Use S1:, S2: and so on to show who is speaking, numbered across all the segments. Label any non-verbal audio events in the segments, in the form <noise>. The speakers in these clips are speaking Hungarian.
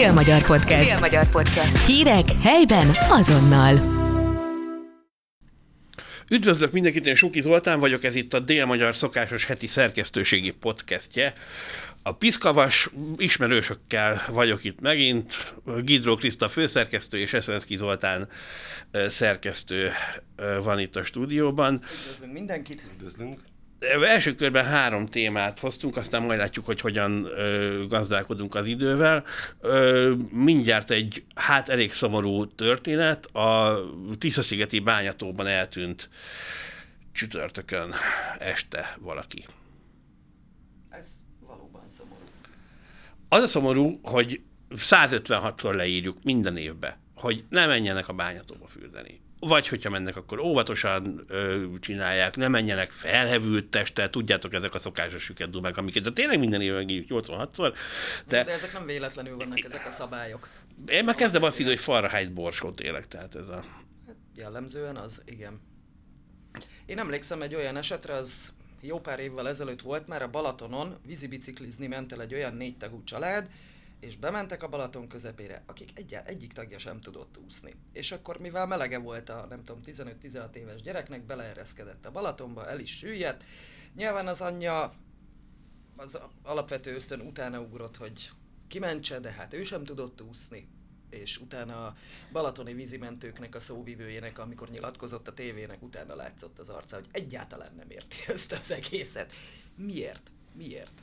S1: Dél-Magyar Podcast.
S2: Dél-Magyar Podcast.
S1: Hírek helyben azonnal.
S3: Üdvözlök mindenkit, én Suki Zoltán vagyok, ez itt a Dél-Magyar szokásos heti szerkesztőségi podcastje. A Piszkavas ismerősökkel vagyok itt megint, Gidró Kriszta főszerkesztő és Eszenszki Zoltán szerkesztő van itt a stúdióban.
S4: Üdvözlünk mindenkit.
S5: Üdvözlünk.
S3: Első körben három témát hoztunk, aztán majd látjuk, hogy hogyan ö, gazdálkodunk az idővel. Ö, mindjárt egy, hát elég szomorú történet, a Tiszaszigeti bányatóban eltűnt csütörtökön este valaki.
S4: Ez valóban szomorú.
S3: Az a szomorú, hogy 156-szor leírjuk minden évbe, hogy ne menjenek a bányatóba fürdeni. Vagy hogyha mennek, akkor óvatosan ö, csinálják, ne menjenek felhevült testtel, tudjátok, ezek a szokásos süket amiket de tényleg minden évben megírjuk 86-szor,
S4: De,
S3: de,
S4: ezek nem véletlenül vannak ezek a szabályok.
S3: én már kezdem azt írni, hogy falra hájt borsót élek, tehát ez a...
S4: Hát jellemzően az, igen. Én emlékszem egy olyan esetre, az jó pár évvel ezelőtt volt már a Balatonon, vízibiciklizni ment el egy olyan négy tagú család, és bementek a Balaton közepére, akik egy, egyik tagja sem tudott úszni. És akkor, mivel melege volt a, nem tudom, 15-16 éves gyereknek, beleereszkedett a Balatonba, el is süllyedt. Nyilván az anyja az alapvető ösztön utána ugrott, hogy kimentse, de hát ő sem tudott úszni és utána a balatoni vízimentőknek a szóvivőjének, amikor nyilatkozott a tévének, utána látszott az arca, hogy egyáltalán nem érti ezt az egészet. Miért? Miért?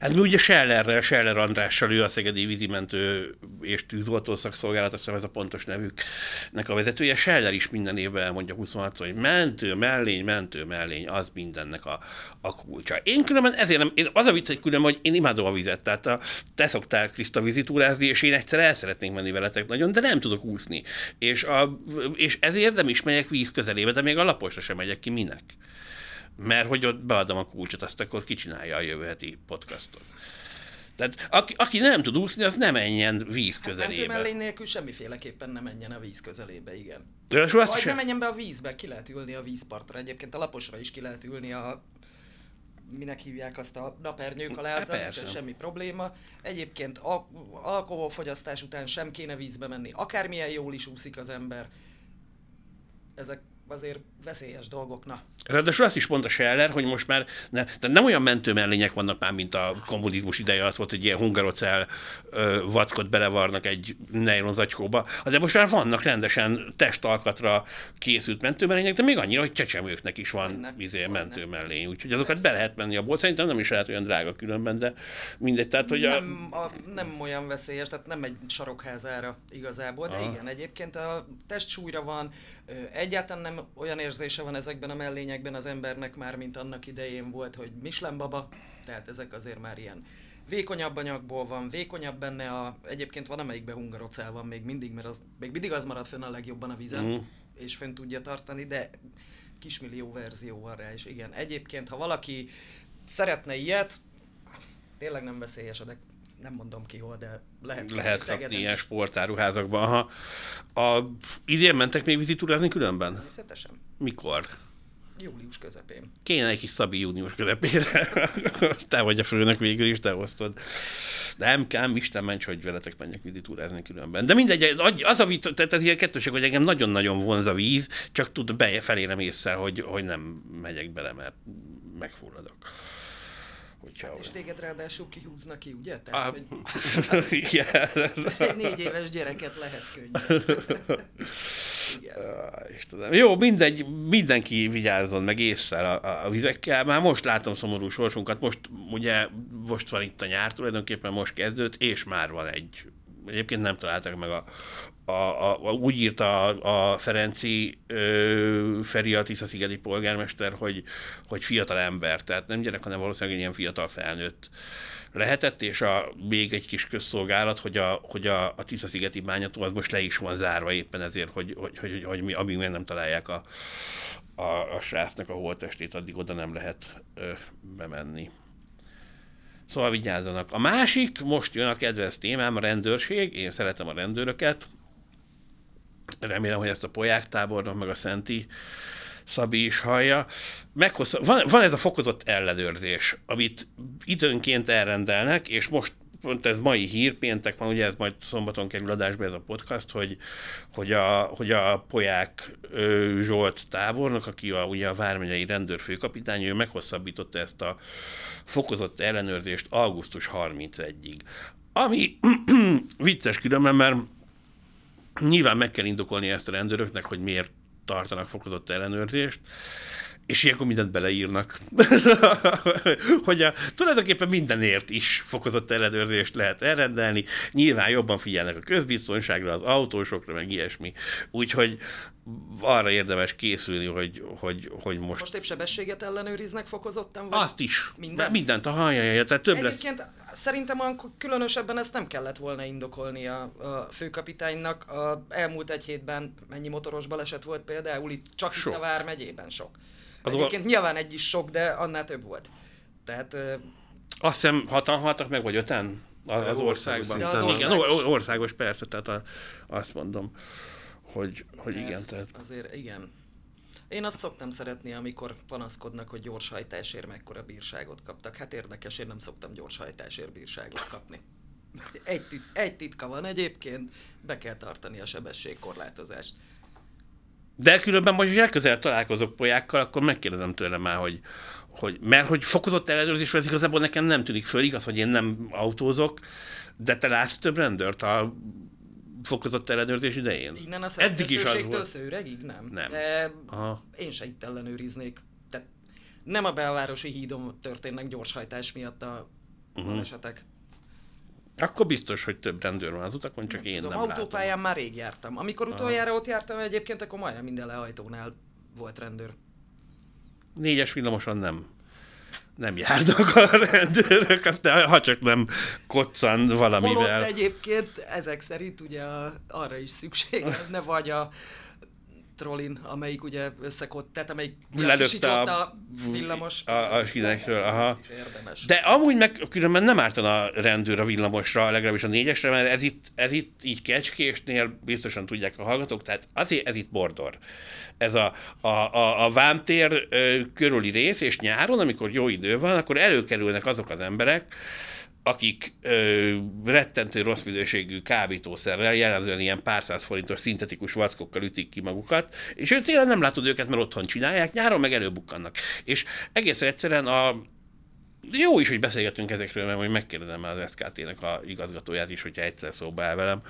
S3: Hát mi ugye Sellerrel, Seller Andrással, ő a Szegedi Vízimentő és Tűzoltó Szakszolgálat, azt hiszem ez a pontos nevüknek a vezetője. Seller is minden évben elmondja 26 hogy mentő, mellény, mentő, mellény, az mindennek a, a kulcsa. Én különben ezért nem, én az a vicc, hogy különben, hogy én imádom a vizet, tehát a, te szoktál Kriszta vízitúrázni, és én egyszer el szeretnék menni veletek nagyon, de nem tudok úszni. És, a, és ezért nem is megyek víz közelébe, de még a laposra sem megyek ki, minek? Mert hogy ott beadom a kulcsot, azt akkor kicsinálja a jövő heti podcastot. Tehát aki, aki nem tud úszni, az nem menjen víz
S4: Mentő
S3: közelébe.
S4: mellény nélkül semmiféleképpen nem menjen a víz közelébe, igen.
S3: Azt
S4: Vagy
S3: sem-
S4: ne menjen be a vízbe, ki lehet ülni a vízpartra. Egyébként a laposra is ki lehet ülni a minek hívják azt a napernyők alá,
S3: Hát
S4: nincsen semmi probléma. Egyébként al- alkoholfogyasztás után sem kéne vízbe menni, akármilyen jól is úszik az ember. Ezek azért veszélyes dolgok, na.
S3: Ráadásul azt is mondta Scheller, hogy most már ne, tehát nem olyan mentőmellények vannak már, mint a kommunizmus ideje alatt volt, hogy ilyen hungarocel ö, vackot belevarnak egy nylon zacskóba, de most már vannak rendesen testalkatra készült mentőmellények, de még annyira, hogy csecsemőknek is van
S4: Vannak,
S3: izé, mentőmellény, úgyhogy azokat be lehet menni a bolt. Szerintem nem is lehet olyan drága különben, de mindegy. Tehát, hogy a,
S4: nem, a, nem olyan veszélyes, tehát nem egy sarokházára igazából, de
S3: Aha.
S4: igen, egyébként a testsúlyra van, ö, egyáltalán nem olyan érzése van ezekben a mellényekben az embernek már, mint annak idején volt, hogy Michelin baba, tehát ezek azért már ilyen vékonyabb anyagból van, vékonyabb benne a, egyébként van amelyikben hungarocell van még mindig, mert az, még mindig az marad fönn a legjobban a vízen,
S3: Mhm.
S4: és fönn tudja tartani, de kismillió verzió van rá, és igen, egyébként, ha valaki szeretne ilyet, tényleg nem veszélyes, de nem mondom ki hol, de lehet,
S3: lehet kapni ilyen sportáruházakban. Ha a, idén mentek még vizitúrázni különben?
S4: Természetesen.
S3: Mikor?
S4: Július közepén.
S3: Kéne egy kis Szabi június közepére. <laughs> te vagy a főnök végül is, te. De nem kell, Isten ments, hogy veletek menjek vizitúrázni különben. De mindegy, az a vita, tehát ez ilyen kettőség, hogy engem nagyon-nagyon vonz a víz, csak tud be felérem észre, hogy, hogy nem megyek bele, mert megfulladok. Hogyha
S4: És téged ráadásul kihúznak ki, ugye? Tehát, hogy <laughs>
S3: igen,
S4: egy négy éves gyereket lehet könnyen. <laughs> Igen.
S3: Á, Istenem. Jó, mindegy, mindenki vigyázzon meg észre a, a, a vizekkel. Már most látom szomorú sorsunkat, most ugye most van itt a nyár, tulajdonképpen most kezdődött, és már van egy, egyébként nem találtak meg a, a, a, a úgy írta a, a Ferenci ö, Feri a Tisza-szigeti polgármester, hogy, hogy fiatal ember, tehát nem gyerek, hanem valószínűleg egy ilyen fiatal felnőtt lehetett, és a, még egy kis közszolgálat, hogy a, hogy a, a Tisza-szigeti bányató az most le is van zárva éppen ezért, hogy, hogy, hogy, hogy, hogy mi, amíg meg nem találják a, a, a srácnak a holttestét, addig oda nem lehet ö, bemenni. Szóval vigyázzanak. A másik, most jön a kedvenc témám, a rendőrség. Én szeretem a rendőröket. Remélem, hogy ezt a Poják tábornok, meg a Szenti Szabi is hallja. Meghossza, van, van ez a fokozott ellenőrzés, amit időnként elrendelnek, és most pont ez mai hír, péntek van, ugye ez majd szombaton kerül adásba ez a podcast, hogy, hogy, a, hogy a Poják Zsolt tábornok, aki a, ugye a Vármegyei rendőrfőkapitány, ő meghosszabbította ezt a fokozott ellenőrzést augusztus 31-ig. Ami <clears throat> vicces különben, mert nyilván meg kell indokolni ezt a rendőröknek, hogy miért tartanak fokozott ellenőrzést, és ilyenkor mindent beleírnak. <laughs> hogy a, tulajdonképpen mindenért is fokozott ellenőrzést lehet elrendelni. Nyilván jobban figyelnek a közbiztonságra, az autósokra, meg ilyesmi. Úgyhogy arra érdemes készülni, hogy, hogy, hogy most...
S4: Most épp sebességet ellenőriznek fokozottan? Vagy
S3: Azt is.
S4: Minden?
S3: Mindent, a hajja, tehát több lesz.
S4: Szerintem akkor különösebben ezt nem kellett volna indokolni a, a főkapitánynak. A elmúlt egy hétben mennyi motoros baleset volt például itt, csak
S3: Sok.
S4: itt a Vármegyében sok.
S3: Az
S4: Egyébként nyilván egy is sok, de annál több volt. Tehát ö,
S3: Azt hiszem hatan haltak meg, vagy öten az, az országban.
S4: De az
S3: igen,
S4: országos.
S3: or- országos persze, tehát a, azt mondom, hogy, hogy
S4: tehát
S3: igen. Tehát,
S4: azért igen. Én azt szoktam szeretni, amikor panaszkodnak, hogy gyorshajtásért mekkora bírságot kaptak. Hát érdekes, én nem szoktam gyorshajtásért bírságot kapni. Egy, tit- egy titka van egyébként, be kell tartani a sebességkorlátozást.
S3: De különben majd, hogy legközelebb találkozok polyákkal, akkor megkérdezem tőle már, hogy, hogy mert hogy fokozott ellenőrzés, ez igazából nekem nem tűnik föl, igaz, hogy én nem autózok, de te látsz több rendőrt a fokozott ellenőrzés idején?
S4: Innen a
S3: Eddig is az volt.
S4: szőregig nem.
S3: Nem.
S4: De
S3: Aha.
S4: én se itt ellenőriznék. Tehát nem a belvárosi hídon történnek gyorshajtás miatt a
S3: Mhm.
S4: balesetek.
S3: Akkor biztos, hogy több rendőr van az utakon, csak én
S4: Tudom,
S3: nem
S4: autópályán
S3: látom.
S4: már rég jártam. Amikor utoljára ott jártam egyébként, akkor majdnem minden lehajtónál volt rendőr.
S3: Négyes villamoson nem. Nem járnak a rendőrök, aztán ha csak nem koccan
S4: Holott
S3: valamivel.
S4: egyébként ezek szerint ugye arra is szükség lenne, vagy a trollin, amelyik ugye összekott, tehát amelyik kisított
S3: a-
S4: a villamos.
S3: a- a sinekről, aha.
S4: Is érdemes.
S3: De amúgy meg különben nem ártana a rendőr a villamosra, legalábbis a négyesre, mert ez itt, ez itt így kecskésnél biztosan tudják a hallgatók, tehát azért ez itt bordor. Ez a, a, a, a vámtér körüli rész, és nyáron, amikor jó idő van, akkor előkerülnek azok az emberek, akik ö, rettentő rossz minőségű kábítószerrel, jellemzően ilyen pár száz forintos szintetikus vackokkal ütik ki magukat, és ő tényleg nem látod őket, mert otthon csinálják, nyáron meg előbukkannak. És egészen egyszerűen a, jó is, hogy beszélgetünk ezekről, mert majd megkérdezem az SKT-nek a igazgatóját is, hogyha egyszer szóba áll velem,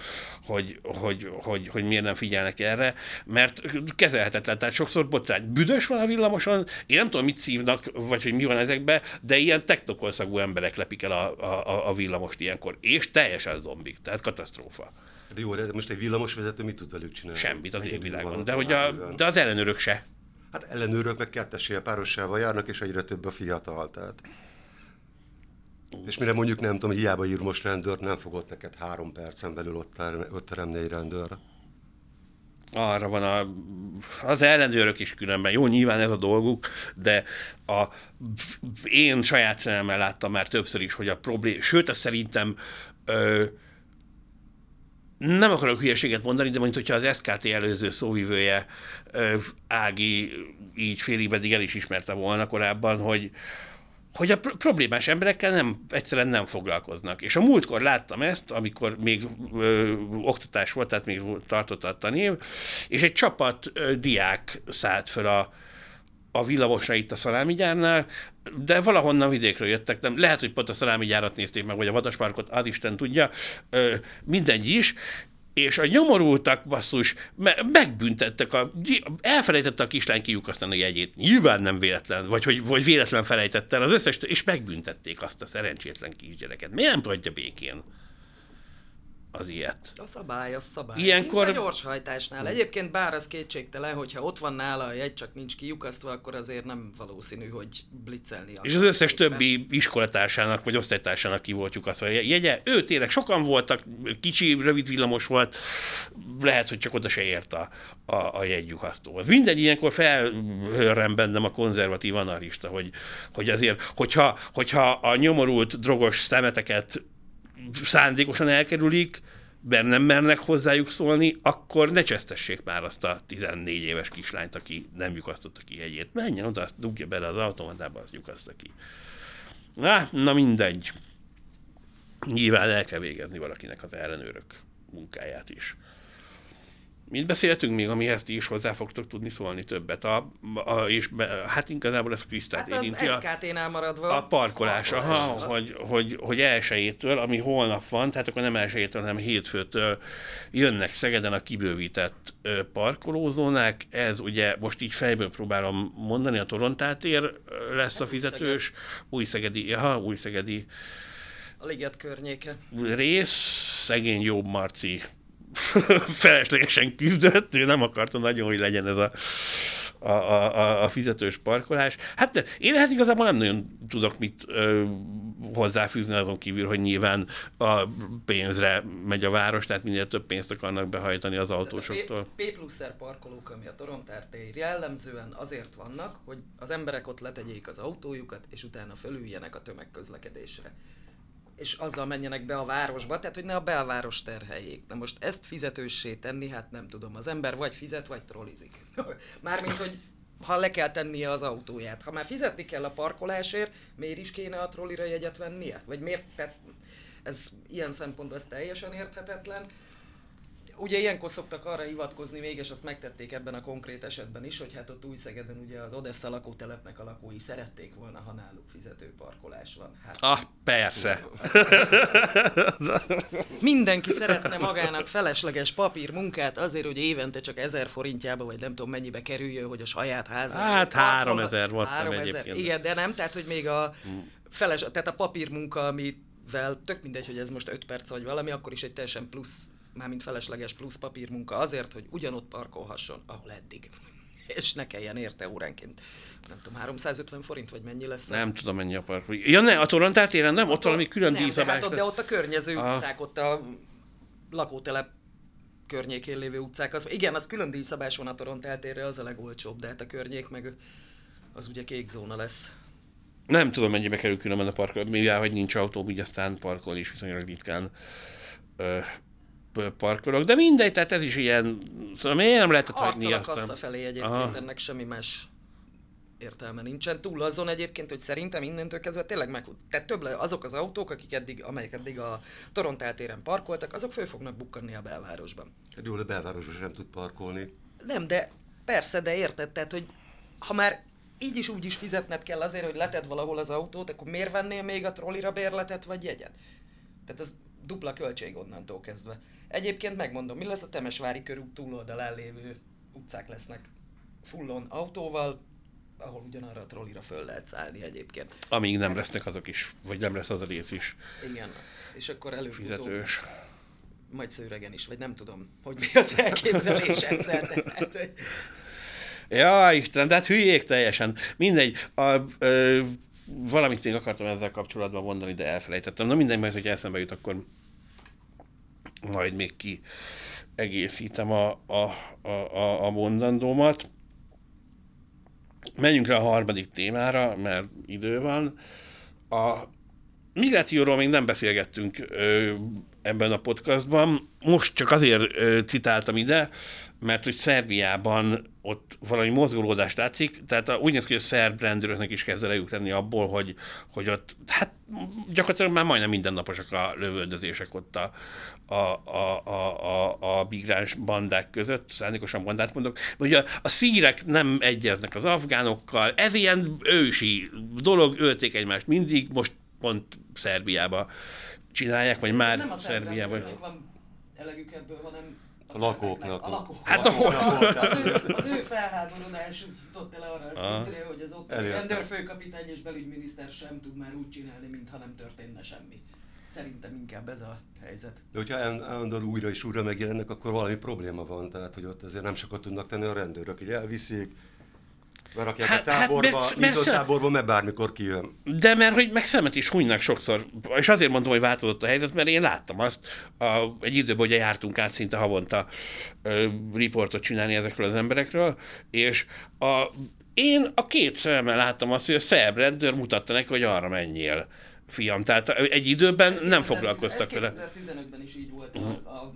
S3: hogy, hogy, hogy, hogy miért nem figyelnek erre, mert kezelhetetlen, tehát sokszor botrány. Büdös van a villamoson, én nem tudom, mit szívnak, vagy hogy mi van ezekbe, de ilyen teknokolszagú emberek lepik el a, a, a villamost ilyenkor, és teljesen zombik, tehát katasztrófa.
S2: De jó, de most egy villamosvezető mit tud velük csinálni?
S3: Semmit az
S2: vannak
S3: De, hogy a,
S2: világban.
S3: de az ellenőrök se.
S2: Hát ellenőrök meg kettesével, párossával járnak, és egyre több a fiatal, tehát... És mire mondjuk nem tudom, hiába ír most rendőrt, nem fogott neked három percen belül ott, ter- ott teremni egy rendőr.
S3: arra van a, az ellenőrök is különben. Jó, nyilván ez a dolguk, de a, én saját szememmel láttam már többször is, hogy a problém, sőt, azt szerintem ö, nem akarok hülyeséget mondani, de mondjuk, hogyha az SKT előző szóvivője Ági így félig meddig el is ismerte volna korábban, hogy, hogy a pro- problémás emberekkel nem, egyszerűen nem foglalkoznak. És a múltkor láttam ezt, amikor még ö, oktatás volt, tehát még tartott a tanév, és egy csapat ö, diák szállt föl a, a villamosra itt a szalámigyárnál, de valahonnan vidékről jöttek, nem, lehet, hogy pont a szalámigyárat nézték meg, vagy a vadasparkot, az Isten tudja, ö, mindegy is, és a nyomorultak, basszus, me- megbüntettek, a, elfelejtette a kislány kiukasztani a jegyét. Nyilván nem véletlen, vagy hogy vagy véletlen felejtette el az összes, és megbüntették azt a szerencsétlen kisgyereket. Miért nem tudja békén az ilyet?
S4: A szabály, a szabály.
S3: Ilyenkor-
S4: Mint a gyorshajtásnál. Egyébként bár az kétségtelen, hogyha ott van nála a jegy, csak nincs kiukasztva, akkor azért nem valószínű, hogy blitzelni
S3: És az összes többi iskolatársának vagy osztálytársának ki volt lyukasztva jegye. Ő tényleg sokan voltak, kicsi, rövid villamos volt, lehet, hogy csak oda se ért a, a, a jegylyukasztóhoz. Mindegy, ilyenkor felhörrem bennem a konzervatív anarista, hogy, hogy azért, hogyha, hogyha a nyomorult drogos szemeteket szándékosan elkerülik, mert nem mernek hozzájuk szólni, akkor ne csesztessék már azt a 14 éves kislányt, aki nem lyukasztotta ki jegyét. Menjen oda, azt dugja bele az automatába, azt lyukaszta ki. Na, na mindegy. nyilván el kell végezni valakinek az ellenőrök munkáját is. Mit beszéltünk még, amihez ti is hozzá fogtok tudni szólni többet? A, a, és be, hát igazából ez Krisztát
S4: Hát
S3: érinti. A,
S4: SKT-nál maradva.
S3: a parkolás, aha,
S4: parkolás.
S3: hogy, hogy, hogy elsőjétől, ami holnap van, tehát akkor nem elsőjétől, hanem hétfőtől jönnek Szegeden a kibővített parkolózónák. Ez ugye most így fejből próbálom mondani, a Torontátér lesz a fizetős, új szegedi, aha, új szegedi
S4: A liget környéke.
S3: rész, szegény Jobb Marci <laughs> feleslegesen küzdött, ő nem akarta nagyon, hogy legyen ez a, a, a, a fizetős parkolás. Hát én ehhez igazából nem nagyon tudok mit ö, hozzáfűzni azon kívül, hogy nyilván a pénzre megy a város, tehát minél több pénzt akarnak behajtani az autósoktól.
S4: P, P pluszer parkolók, ami a Torontár tér jellemzően azért vannak, hogy az emberek ott letegyék az autójukat, és utána fölüljenek a tömegközlekedésre. És azzal menjenek be a városba, tehát hogy ne a belváros terheljék. Na most ezt fizetőssé tenni, hát nem tudom. Az ember vagy fizet, vagy trollizik. <laughs> Mármint, hogy ha le kell tennie az autóját. Ha már fizetni kell a parkolásért, miért is kéne a trollira jegyet vennie? Vagy miért? Tehát ez ilyen szempontból ez teljesen érthetetlen. Ugye ilyenkor szoktak arra hivatkozni még, és azt megtették ebben a konkrét esetben is, hogy hát ott Új-Szegeden ugye az Odessa lakótelepnek a lakói szerették volna, ha náluk fizető parkolás van. Hát
S3: Ah, persze.
S4: mindenki szeretne magának felesleges papír munkát azért, hogy évente csak 1000 forintjába, vagy nem tudom mennyibe kerüljön, hogy a saját házába.
S3: Hát
S4: parkolhat.
S3: 3000 volt szem
S4: 3000.
S3: egyébként.
S4: Igen, de nem, tehát hogy még a feles, tehát a papírmunka, amivel tök mindegy, hogy ez most 5 perc vagy valami, akkor is egy teljesen plusz, mármint felesleges plusz papírmunka azért, hogy ugyanott parkolhasson, ahol eddig. <laughs> És ne kelljen érte óránként, nem tudom, 350 forint, vagy mennyi lesz?
S3: Nem tudom, mennyi a parkol. Ja, ne, a Torontát téren nem, ott valami külön
S4: nem, de, hát ott, de ott a környező
S3: Aha.
S4: utcák, ott a lakótelep környékén lévő utcák. Az, igen, az külön díjszabás van a Torontál térre, az a legolcsóbb, de hát a környék meg az ugye kék zóna lesz.
S3: Nem tudom, mennyibe kerül különben a parkol, mivel hogy nincs autó, így aztán parkolni is viszonylag ritkán ö, parkolok, de mindegy, tehát ez is ilyen, szóval miért nem lehetett hagyni
S4: Arccal a kassa felé egyébként,
S3: Aha.
S4: ennek semmi más értelme nincsen. Túl azon egyébként, hogy szerintem innentől kezdve tényleg meg, tehát több le, azok az autók, akik eddig, amelyek eddig a Torontál téren parkoltak, azok föl fognak bukkanni a belvárosban.
S2: Hát Jó, de belvárosban sem tud parkolni.
S4: Nem, de persze, de érted, tehát, hogy ha már így is úgy is fizetned kell azért, hogy leted valahol az autót, akkor miért vennél még a trollira bérletet vagy jegyet? Tehát ez dupla költség onnantól kezdve. Egyébként megmondom, mi lesz a Temesvári körút túloldalán lévő utcák lesznek fullon autóval, ahol ugyanarra a trollira föl lehet szállni egyébként.
S3: Amíg nem lesznek azok is, vagy nem lesz az a rész is
S4: Igen. És akkor előbb-utóbb
S3: fizetős.
S4: majd szőregen is, vagy nem tudom, hogy mi az elképzelés ezzel. Tehát, hogy
S3: Ja, Istenem, de hát hülyék teljesen. Mindegy, a, ö, valamit még akartam ezzel kapcsolatban mondani, de elfelejtettem. Na mindegy, mert hogy eszembe jut, akkor majd még ki egészítem a, a, a, a, mondandómat. Menjünk rá a harmadik témára, mert idő van. A migrációról még nem beszélgettünk ö, ebben a podcastban. Most csak azért ö, citáltam ide, mert hogy Szerbiában ott valami mozgolódást látszik, tehát úgy néz ki, hogy a szerb rendőröknek is kezd elejük lenni abból, hogy, hogy ott, hát gyakorlatilag már majdnem mindennaposak a lövöldözések ott a, a, a, a, a, a migráns bandák között, szándékosan bandát mondok, ugye a, a szírek nem egyeznek az afgánokkal, ez ilyen ősi dolog, ölték egymást mindig, most pont Szerbiába csinálják, vagy már
S4: nem a
S3: Szerbiába.
S4: szerbrendőrnek van elegük ebből, hanem
S2: A lakóknak.
S4: A lakóknak.
S3: Hát ahol-
S4: Az ő, az ő <laughs> felháborodásuk jutott el arra a
S3: Aha.
S4: szintre, hogy az ott rendőrfőkapitány és belügyminiszter sem tud már úgy csinálni, mintha nem történne semmi. Szerintem inkább ez a helyzet.
S2: De hogyha áll- állandóan újra és újra megjelennek, akkor valami probléma van. Tehát, hogy ott azért nem sokat tudnak tenni a rendőrök, hogy elviszik, berakják
S3: Hát-
S2: a táborba,
S3: mert-
S2: hát,
S3: mert
S2: nyitott
S3: szem-
S2: táborba, mert bármikor kijön.
S3: De mert hogy meg szemet is hunynak sokszor, és azért mondom, hogy változott a helyzet, mert én láttam azt, a, egy időben ugye jártunk át szinte havonta ö, riportot csinálni ezekről az emberekről, és a, én a két szememmel láttam azt, hogy a szerb rendőr mutatta neki, hogy arra menjél, fiam. Tehát egy időben
S4: Ez
S3: nem
S4: 2010
S3: foglalkoztak vele.
S4: 2015-ben is így volt a, a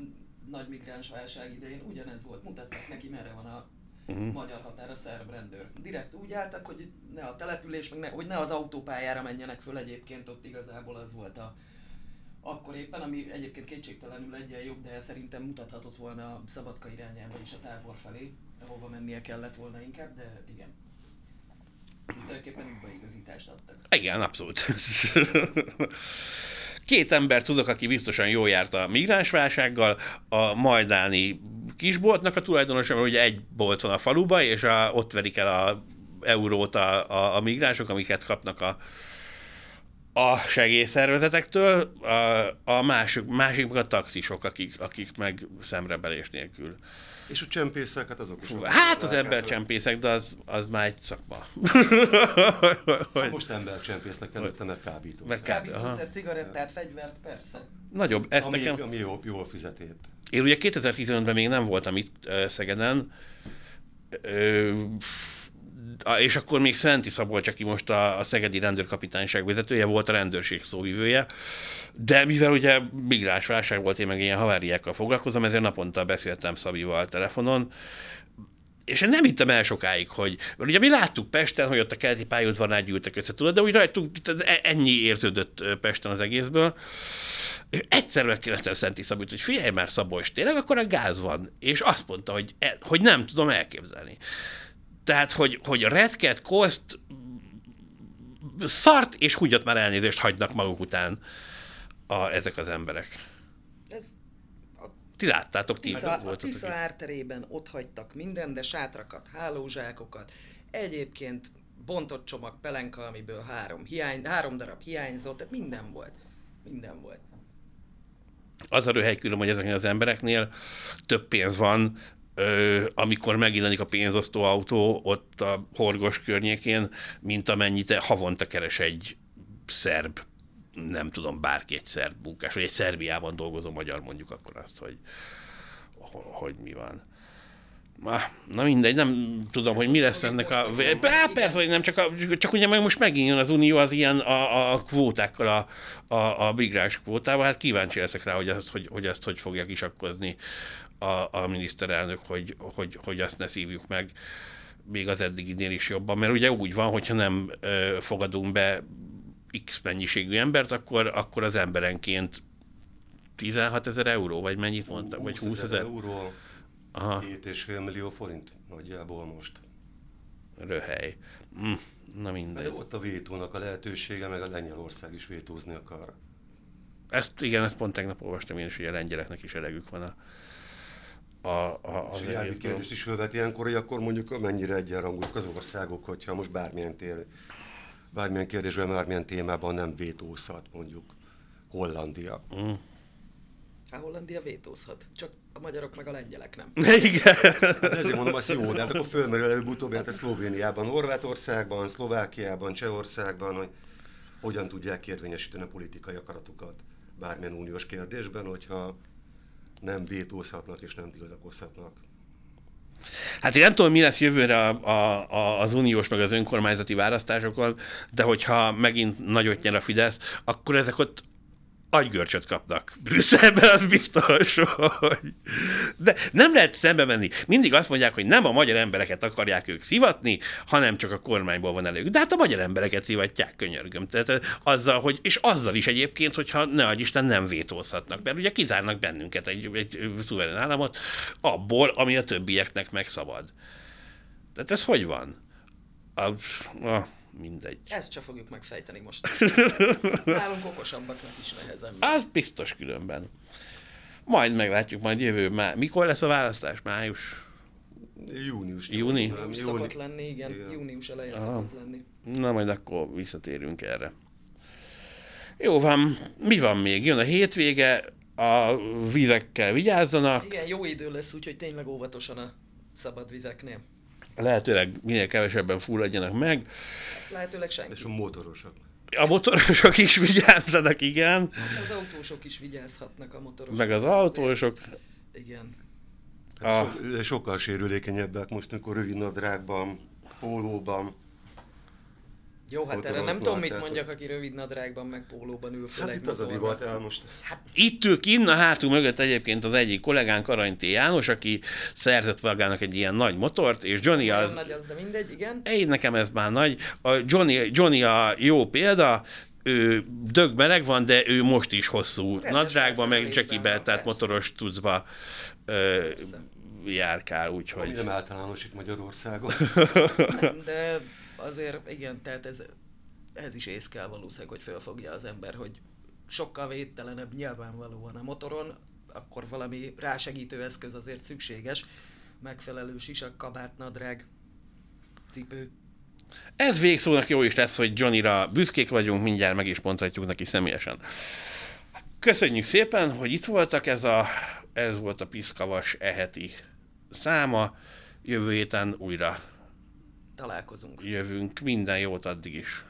S4: nagy migráns válság idején, ugyanez volt, mutatták neki merre van a
S3: Uh-huh.
S4: magyar határ, a szerb rendőr. Direkt úgy álltak, hogy ne a település, meg ne, hogy ne az autópályára menjenek föl egyébként, ott igazából az volt a akkor éppen, ami egyébként kétségtelenül egyen jobb, de szerintem mutathatott volna a Szabadka irányába is a tábor felé, ahova mennie kellett volna inkább, de igen. Tulajdonképpen útbaigazítást adtak.
S3: Igen, abszolút. Két ember tudok, aki biztosan jól járt a migránsválsággal, a majdáni kisboltnak a tulajdonosa, mert ugye egy bolt van a faluba, és a, ott verik el a eurót a, a, a migránsok, amiket kapnak a, a segélyszervezetektől, a, a másik, másik meg a taxisok, akik, akik meg szemrebelés nélkül.
S2: És a csempészek, hát azok is.
S3: Fú, hát az embercsempészek, de az, az már egy szakma.
S2: Hát most embercsempésznek előtte, mert kábító.
S3: Meg ká-
S4: Kábítószer, cigarettát, fegyvert, persze.
S3: Nagyobb, ezt
S2: Ami,
S3: nekem...
S2: ami jól, jól fizet épp.
S3: Én ugye 2015-ben még nem voltam itt Szegeden, ö, és akkor még Szenti Szabolcs, aki most a, a Szegedi rendőrkapitányság vezetője, volt a rendőrség szóvivője, de mivel ugye migránsválság volt, én meg ilyen haváriákkal foglalkozom, ezért naponta beszéltem Szabival telefonon, és én nem hittem el sokáig, hogy, mert ugye mi láttuk Pesten, hogy ott a keleti pályaudvarnál gyűltek össze, tudod, de úgy rajtunk tehát e- ennyi érződött Pesten az egészből. És egyszer megkérdeztem Szenti Szabit, hogy figyelj már Szabolcs, tényleg akkor a gáz van? És azt mondta, hogy, e, hogy nem tudom elképzelni. Tehát, hogy, hogy retket, koszt, szart és húgyat már elnézést hagynak maguk után a, ezek az emberek.
S4: Ez
S3: Ti láttátok, ti
S4: Tisza, a. Tisza árterében ott hagytak minden, de sátrakat, hálózsákokat. Egyébként bontott csomag pelenka, amiből három, hiány, három darab hiányzott, tehát minden volt. Minden volt.
S3: az a röhely külön, hogy ezeknél az embereknél több pénz van, ö, amikor megjelenik a pénzosztó autó ott a horgos környékén, mint amennyit havonta keres egy szerb, nem tudom, bárki egy szerb munkás, vagy egy Szerbiában dolgozó magyar mondjuk akkor azt, hogy, hogy mi van. Na, mindegy, nem tudom, hogy mi lesz ennek a... Bá, persze, hogy nem, csak, a, csak ugye meg most megint jön az Unió az ilyen a, a kvótákkal, a, a, a migráns kvótával, hát kíváncsi leszek rá, hogy, az, hogy, hogy ezt hogy fogja kisakkozni a, a miniszterelnök, hogy, hogy, hogy azt ne szívjuk meg még az eddiginél is jobban, mert ugye úgy van, hogyha nem ö, fogadunk be X mennyiségű embert, akkor, akkor az emberenként 16 ezer euró, vagy mennyit mondtam, vagy 20 ezer?
S2: euró,
S3: Aha.
S2: 7,5 millió forint nagyjából most.
S3: Röhely. Mm, na
S2: De
S3: mindegy.
S2: ott a vétónak a lehetősége, meg a Lengyelország is vétózni akar.
S3: Ezt, igen, ezt pont tegnap olvastam én is, hogy a lengyeleknek is elegük van a, a, a, az
S2: És
S3: egészből.
S2: kérdést is felvet ilyenkor, hogy akkor mondjuk mennyire egyenrangúak az országok, hogyha most bármilyen, tér, bármilyen kérdésben, bármilyen témában nem vétózhat mondjuk Hollandia.
S3: Mm.
S4: Hát Hollandia vétózhat, csak a magyarok meg a lengyelek nem. <laughs>
S3: Igen.
S2: Hát ezért mondom azt jó, de hát akkor fölmerül előbb-utóbb, hát a Szlovéniában, Horvátországban, Szlovákiában, Csehországban, hogy hogyan tudják érvényesíteni a politikai akaratukat bármilyen uniós kérdésben, hogyha nem vétózhatnak és nem tiltakozhatnak.
S3: Hát én nem tudom, mi lesz jövőre a, a, a, az uniós meg az önkormányzati választásokon, de hogyha megint nagyot nyer a Fidesz, akkor ezek ott agygörcsöt kapnak. Brüsszelben <laughs> biztos, hogy... De nem lehet szembe menni. Mindig azt mondják, hogy nem a magyar embereket akarják ők szivatni, hanem csak a kormányból van elég. De hát a magyar embereket szivatják, könyörgöm. Tehát azzal, hogy, és azzal is egyébként, hogyha ne adj Isten nem vétózhatnak, mert ugye kizárnak bennünket egy, egy szuverén államot abból, ami a többieknek meg szabad. Tehát ez hogy van? A, a, mindegy.
S4: Ezt se fogjuk megfejteni most. <laughs> Nálunk okosabbaknak is nehezem.
S3: Az biztos különben. Majd meglátjuk, majd jövő már. Mikor lesz a választás? Május?
S2: Június.
S3: Júni?
S2: nyolc,
S4: Úgy
S2: júni-
S4: szokott lenni, igen.
S2: Igen.
S4: Június elején
S3: Aha.
S4: szokott lenni.
S3: Na, majd akkor visszatérünk erre. Jó van, mi van még? Jön a hétvége, a vizekkel vigyázzanak,
S4: Igen, jó idő lesz, úgyhogy tényleg óvatosan a szabad vizeknél.
S3: Lehetőleg minél kevesebben fulladjanak meg.
S4: Lehetőleg senki.
S2: És a motorosok.
S3: A motorosok is vigyázzanak, igen,
S4: Az autósok is vigyázhatnak a motorosok.
S3: meg az autósok.
S4: Igen.
S3: A,
S2: So, sokkal sérülékenyebbek most, amikor rövid nadrágban, pólóban.
S4: Jó, hát erre nem tudom, mit mondjak, aki rövid nadrágban, meg pólóban ül fel
S2: Hát
S4: egy
S2: itt az a divat el most.
S3: Itt ül kinn a hátul mögött egyébként az egyik kollégánk, Arany T. János, aki szerzett magának egy ilyen nagy motort, és Johnny
S4: Nagyon
S3: az...
S4: nagy az, de mindegy, igen.
S3: Én nekem ez már nagy. A Johnny, Johnny a jó példa, ő dög meleg van, de ő most is hosszú
S4: Rendes
S3: nadrágban, meg csekibe, tehát
S4: persze.
S3: motoros tucba ö, járkál,
S2: Ami
S3: úgyhogy...
S2: nem általános itt Magyarországon.
S4: Nem, de azért igen, tehát ez, ez is ész kell valószínűleg, hogy fölfogja az ember, hogy sokkal védtelenebb nyilvánvalóan a motoron, akkor valami rásegítő eszköz azért szükséges, megfelelő sisak, kabát, nadrág, cipő.
S3: Ez végszónak jó is lesz, hogy Johnnyra büszkék vagyunk, mindjárt meg is mondhatjuk neki személyesen. Köszönjük szépen, hogy itt voltak, ez, a, ez volt a Piszkavas eheti száma. Jövő héten újra
S4: Találkozunk.
S3: jövünk. Minden jót addig is.